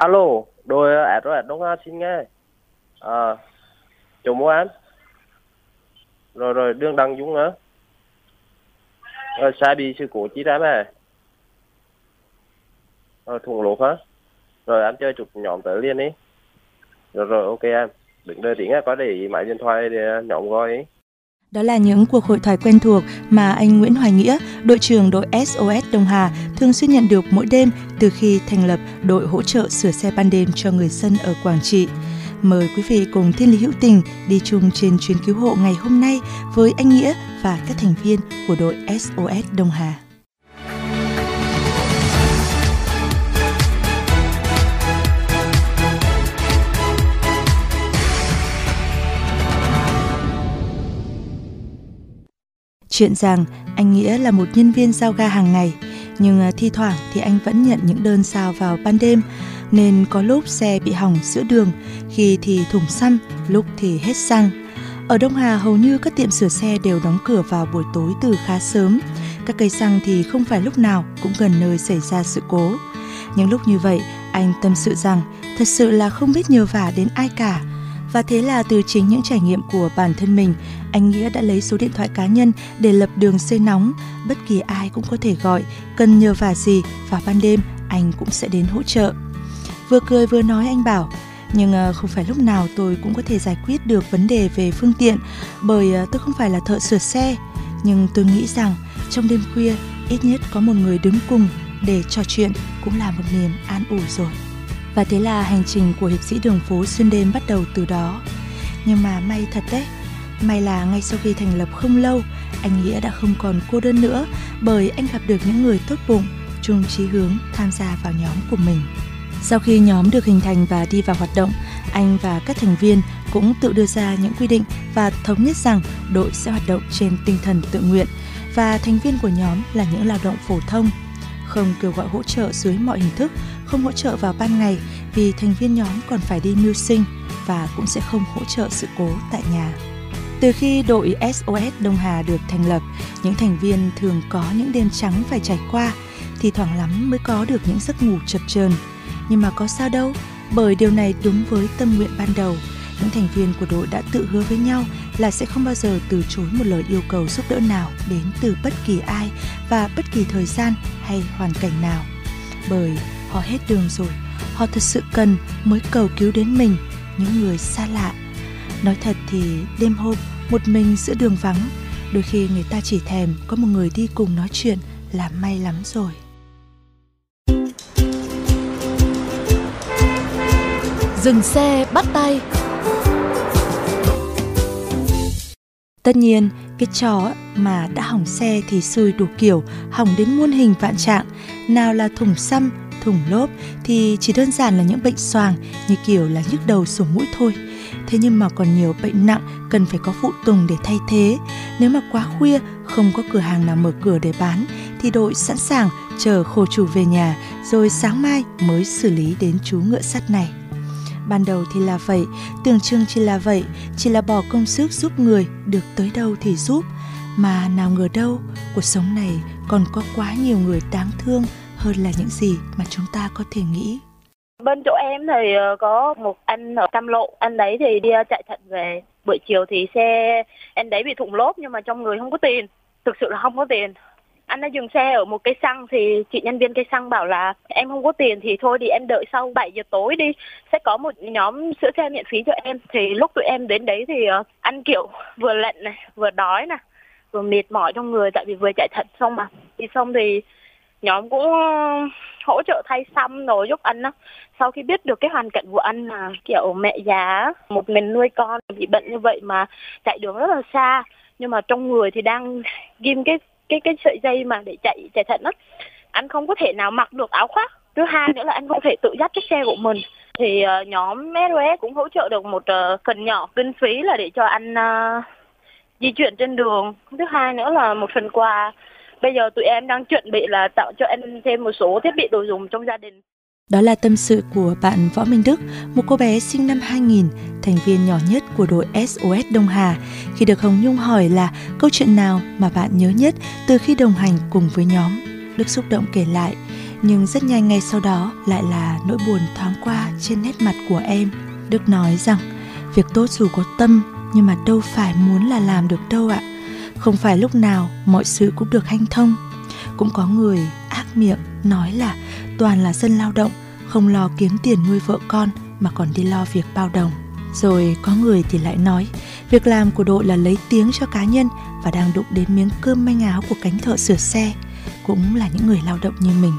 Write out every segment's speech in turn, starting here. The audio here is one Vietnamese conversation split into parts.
Alo, đôi ạt rồi đúng không? Xin nghe. à chủ mua án Rồi rồi, đương đăng dũng nữa. Rồi, xe bị sự cố chỉ ra mà. Ờ, thùng lột hả? Rồi, anh chơi chụp nhóm tới liền đi. Rồi rồi, ok em. Đừng đợi tiếng có để máy điện thoại để nhóm gọi ý. Đó là những cuộc hội thoại quen thuộc mà anh Nguyễn Hoài Nghĩa, đội trưởng đội SOS Đông Hà thường xuyên nhận được mỗi đêm từ khi thành lập đội hỗ trợ sửa xe ban đêm cho người dân ở Quảng Trị. Mời quý vị cùng Thiên Lý Hữu Tình đi chung trên chuyến cứu hộ ngày hôm nay với anh Nghĩa và các thành viên của đội SOS Đông Hà. Chuyện rằng anh Nghĩa là một nhân viên giao ga hàng ngày, nhưng à, thi thoảng thì anh vẫn nhận những đơn sao vào ban đêm, nên có lúc xe bị hỏng giữa đường, khi thì thủng xăng, lúc thì hết xăng. Ở Đông Hà hầu như các tiệm sửa xe đều đóng cửa vào buổi tối từ khá sớm. Các cây xăng thì không phải lúc nào cũng gần nơi xảy ra sự cố. Những lúc như vậy, anh tâm sự rằng thật sự là không biết nhờ vả đến ai cả. Và thế là từ chính những trải nghiệm của bản thân mình, anh Nghĩa đã lấy số điện thoại cá nhân để lập đường dây nóng. Bất kỳ ai cũng có thể gọi, cần nhờ vả gì vào ban đêm anh cũng sẽ đến hỗ trợ. Vừa cười vừa nói anh bảo, nhưng ờ, không phải lúc nào tôi cũng có thể giải quyết được vấn đề về phương tiện bởi ờ, tôi không phải là thợ sửa xe. Nhưng tôi nghĩ rằng trong đêm khuya ít nhất có một người đứng cùng để trò chuyện cũng là một niềm an ủi rồi. Và thế là hành trình của hiệp sĩ đường phố xuyên đêm bắt đầu từ đó. Nhưng mà may thật đấy, may là ngay sau khi thành lập không lâu, anh Nghĩa đã không còn cô đơn nữa bởi anh gặp được những người tốt bụng, chung chí hướng tham gia vào nhóm của mình. Sau khi nhóm được hình thành và đi vào hoạt động, anh và các thành viên cũng tự đưa ra những quy định và thống nhất rằng đội sẽ hoạt động trên tinh thần tự nguyện và thành viên của nhóm là những lao động phổ thông, không kêu gọi hỗ trợ dưới mọi hình thức, không hỗ trợ vào ban ngày vì thành viên nhóm còn phải đi mưu sinh và cũng sẽ không hỗ trợ sự cố tại nhà. Từ khi đội SOS Đông Hà được thành lập, những thành viên thường có những đêm trắng phải trải qua, thì thoảng lắm mới có được những giấc ngủ chập chờn. Nhưng mà có sao đâu, bởi điều này đúng với tâm nguyện ban đầu. Những thành viên của đội đã tự hứa với nhau là sẽ không bao giờ từ chối một lời yêu cầu giúp đỡ nào đến từ bất kỳ ai và bất kỳ thời gian hay hoàn cảnh nào. Bởi họ hết đường rồi, họ thật sự cần mới cầu cứu đến mình, những người xa lạ. Nói thật thì đêm hôm một mình giữa đường vắng, đôi khi người ta chỉ thèm có một người đi cùng nói chuyện là may lắm rồi. Dừng xe bắt tay Tất nhiên, cái chó mà đã hỏng xe thì xui đủ kiểu, hỏng đến muôn hình vạn trạng. Nào là thùng xăm, thùng lốp thì chỉ đơn giản là những bệnh xoàng như kiểu là nhức đầu sổ mũi thôi. Thế nhưng mà còn nhiều bệnh nặng cần phải có phụ tùng để thay thế. Nếu mà quá khuya không có cửa hàng nào mở cửa để bán thì đội sẵn sàng chờ khổ chủ về nhà rồi sáng mai mới xử lý đến chú ngựa sắt này. Ban đầu thì là vậy, tưởng chừng chỉ là vậy, chỉ là bỏ công sức giúp người, được tới đâu thì giúp. Mà nào ngờ đâu, cuộc sống này còn có quá nhiều người đáng thương hơn là những gì mà chúng ta có thể nghĩ. Bên chỗ em thì ờ, có một anh ở Cam Lộ, anh đấy thì đi ờ, chạy thận về. Buổi chiều thì xe anh đấy bị thủng lốp nhưng mà trong người không có tiền, thực sự là không có tiền. Anh đã dừng xe ở một cây xăng thì chị nhân viên cây xăng bảo là em không có tiền thì thôi thì em đợi sau 7 giờ tối đi. Sẽ có một nhóm sửa xe miễn phí cho em. Thì lúc tụi em đến đấy thì ờ, ăn anh kiểu vừa lạnh này, vừa đói này, vừa mệt mỏi trong người tại vì vừa chạy thận xong mà. Thì xong thì nhóm cũng ờ, hỗ trợ thay xăm rồi giúp anh đó sau khi biết được cái hoàn cảnh của anh là kiểu mẹ già một mình nuôi con bị bệnh như vậy mà chạy đường rất là xa. Nhưng mà trong người thì đang ghim cái cái cái sợi dây mà để chạy chạy thận á anh không có thể nào mặc được áo khoác. Thứ hai nữa là anh không thể tự dắt chiếc xe của mình. Thì uh, nhóm SOS cũng hỗ trợ được một uh, phần nhỏ kinh phí là để cho anh uh, di chuyển trên đường. Thứ hai nữa là một phần quà. Bây giờ tụi em đang chuẩn bị là tạo cho anh thêm một số thiết bị đồ dùng trong gia đình đó là tâm sự của bạn Võ Minh Đức, một cô bé sinh năm 2000, thành viên nhỏ nhất của đội SOS Đông Hà. Khi được Hồng Nhung hỏi là câu chuyện nào mà bạn nhớ nhất từ khi đồng hành cùng với nhóm, Đức xúc động kể lại, nhưng rất nhanh ngay sau đó lại là nỗi buồn thoáng qua trên nét mặt của em. Đức nói rằng, việc tốt dù có tâm nhưng mà đâu phải muốn là làm được đâu ạ. Không phải lúc nào mọi sự cũng được hanh thông. Cũng có người ác miệng nói là toàn là dân lao động, không lo kiếm tiền nuôi vợ con mà còn đi lo việc bao đồng. Rồi có người thì lại nói, việc làm của đội là lấy tiếng cho cá nhân và đang đụng đến miếng cơm manh áo của cánh thợ sửa xe, cũng là những người lao động như mình.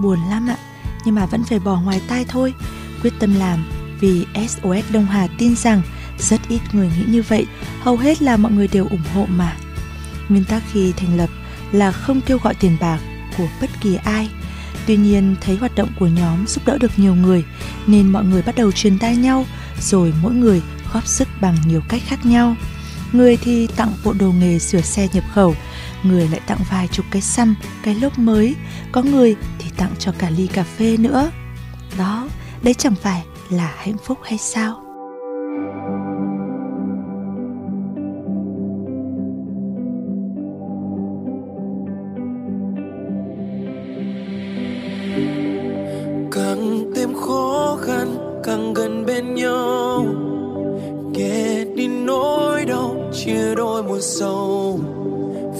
Buồn lắm ạ, nhưng mà vẫn phải bỏ ngoài tai thôi, quyết tâm làm vì SOS Đông Hà tin rằng rất ít người nghĩ như vậy, hầu hết là mọi người đều ủng hộ mà. Nguyên tắc khi thành lập là không kêu gọi tiền bạc của bất kỳ ai Tuy nhiên thấy hoạt động của nhóm giúp đỡ được nhiều người nên mọi người bắt đầu truyền tay nhau rồi mỗi người góp sức bằng nhiều cách khác nhau. Người thì tặng bộ đồ nghề sửa xe nhập khẩu, người lại tặng vài chục cái xăm, cái lốp mới, có người thì tặng cho cả ly cà phê nữa. Đó, đấy chẳng phải là hạnh phúc hay sao? Kết đi nối đau, chia đôi mùa sâu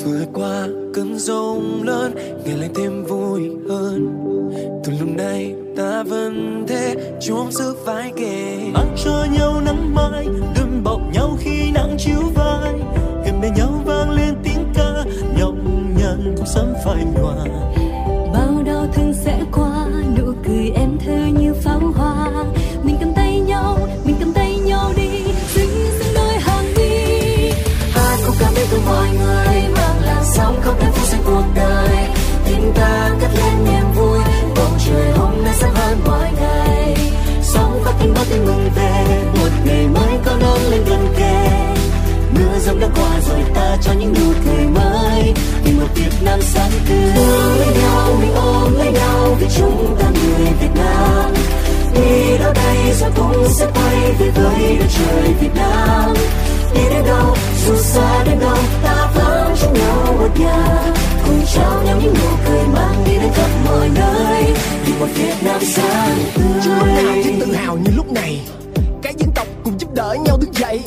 vượt qua cơn rông lớn, ngày lại thêm vui hơn. Từ lúc này ta vẫn thế chung giữ vai kề. Mang cho nhau nắng mai đùm bọc nhau khi nắng chiều chúng ta người Việt Nam. Đi đâu đây rồi cũng sẽ quay về với đất trời Việt Nam. Đi đến đâu dù xa đến đâu ta vẫn chung nhau một nhà. Cùng trao nhau những nụ cười mang đi đến khắp mọi nơi. Vì một Việt Nam sáng tươi. Chưa lúc nào chỉ tự hào như lúc này. Cái dân tộc cùng giúp đỡ nhau đứng dậy.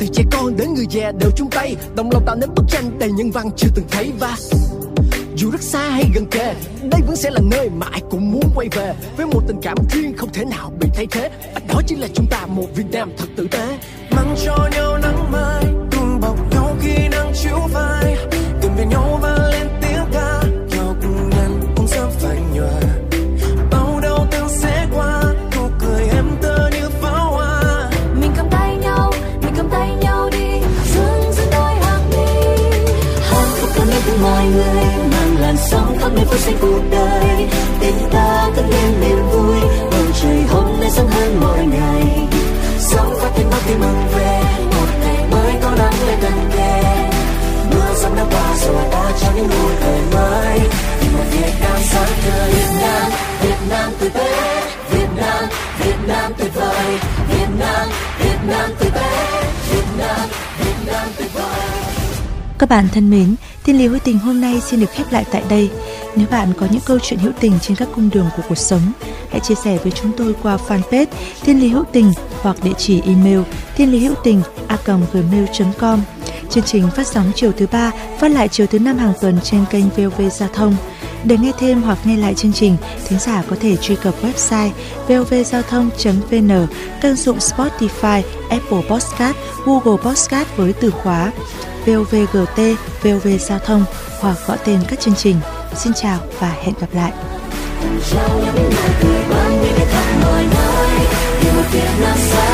Từ trẻ con đến người già đều chung tay. Đồng lòng tạo nên bức tranh đầy nhân văn chưa từng thấy và dù rất xa hay gần kề, đây vẫn sẽ là nơi mà ai cũng muốn quay về. Với một tình cảm riêng không thể nào bị thay thế. Và đó chính là chúng ta một việt nam thật tử tế. Mang cho nhau nắng mai cùng bọc nhau khi nắng chiếu vai gần bên nhau và lên tiếng ca, nhau cùng ngăn cũng sớm phải nhòa bao đau từng sẽ qua, nụ cười em tơ như pháo hoa. Mình cầm tay nhau, mình cầm tay nhau đi. Dưng dưng đôi hàng mi. Hạnh phúc cần đến từ mọi người làn sóng khắp nơi phút giây cuộc đời. Tình ta cất lên niềm vui bầu trời hôm nay sáng hơn mọi ngày. Sóng phát tiếng bắc tim mừng về một ngày mới có nắng lên gần kề. Mưa giông đã qua rồi ta cho những nụ cười mới. Vì một Việt Nam sáng tươi Việt Nam Việt Nam tươi bé Việt Nam Việt Nam tuyệt vời. Việt Nam Việt Nam tươi bé Việt Nam Việt Nam tuyệt vời. Các bạn thân mến, Thiên lý hữu tình hôm nay xin được khép lại tại đây. Nếu bạn có những câu chuyện hữu tình trên các cung đường của cuộc sống, hãy chia sẻ với chúng tôi qua fanpage Thiên lý hữu tình hoặc địa chỉ email thiên lý hữu tình a gmail.com. Chương trình phát sóng chiều thứ ba, phát lại chiều thứ năm hàng tuần trên kênh VOV Giao thông. Để nghe thêm hoặc nghe lại chương trình, thính giả có thể truy cập website vovgiao thông.vn, các ứng dụng Spotify, Apple Podcast, Google Podcast với từ khóa VOVGT, VOV Giao thông hoặc gõ tên các chương trình. Xin chào và hẹn gặp lại. Trao những ngày cười mang cái khắp mọi nơi, vì một Việt Nam sáng